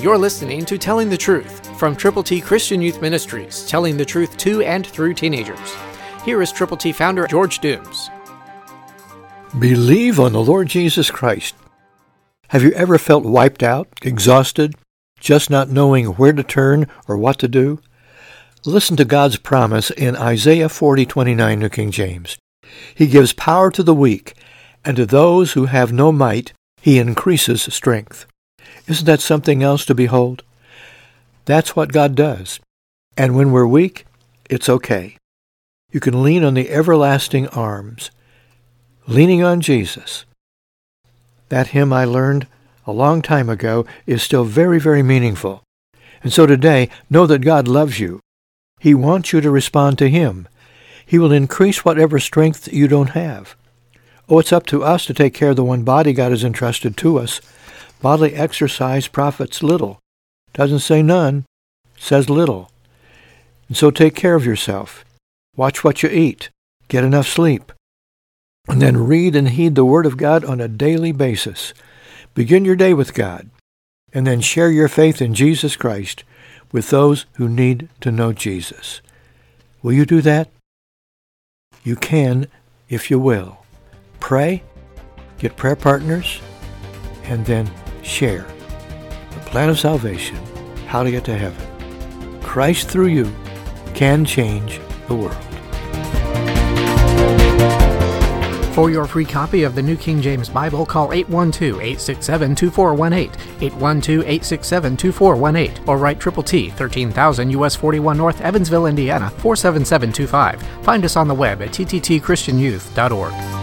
You're listening to Telling the Truth from Triple T Christian Youth Ministries, telling the truth to and through teenagers. Here is Triple T founder George Dooms. Believe on the Lord Jesus Christ. Have you ever felt wiped out, exhausted, just not knowing where to turn or what to do? Listen to God's promise in Isaiah 40:29 New King James. He gives power to the weak, and to those who have no might, he increases strength. Isn't that something else to behold? That's what God does. And when we're weak, it's okay. You can lean on the everlasting arms, leaning on Jesus. That hymn I learned a long time ago is still very, very meaningful. And so today, know that God loves you. He wants you to respond to him. He will increase whatever strength you don't have. Oh, it's up to us to take care of the one body God has entrusted to us. Bodily exercise profits little. Doesn't say none, says little. And so take care of yourself. Watch what you eat. Get enough sleep. And then read and heed the Word of God on a daily basis. Begin your day with God. And then share your faith in Jesus Christ with those who need to know Jesus. Will you do that? You can if you will. Pray, get prayer partners, and then share the plan of salvation, how to get to heaven. Christ through you can change the world. For your free copy of the New King James Bible, call 812-867-2418, 812-867-2418, or write Triple T, 13,000 US 41 North, Evansville, Indiana, 47725. Find us on the web at tttchristianyouth.org.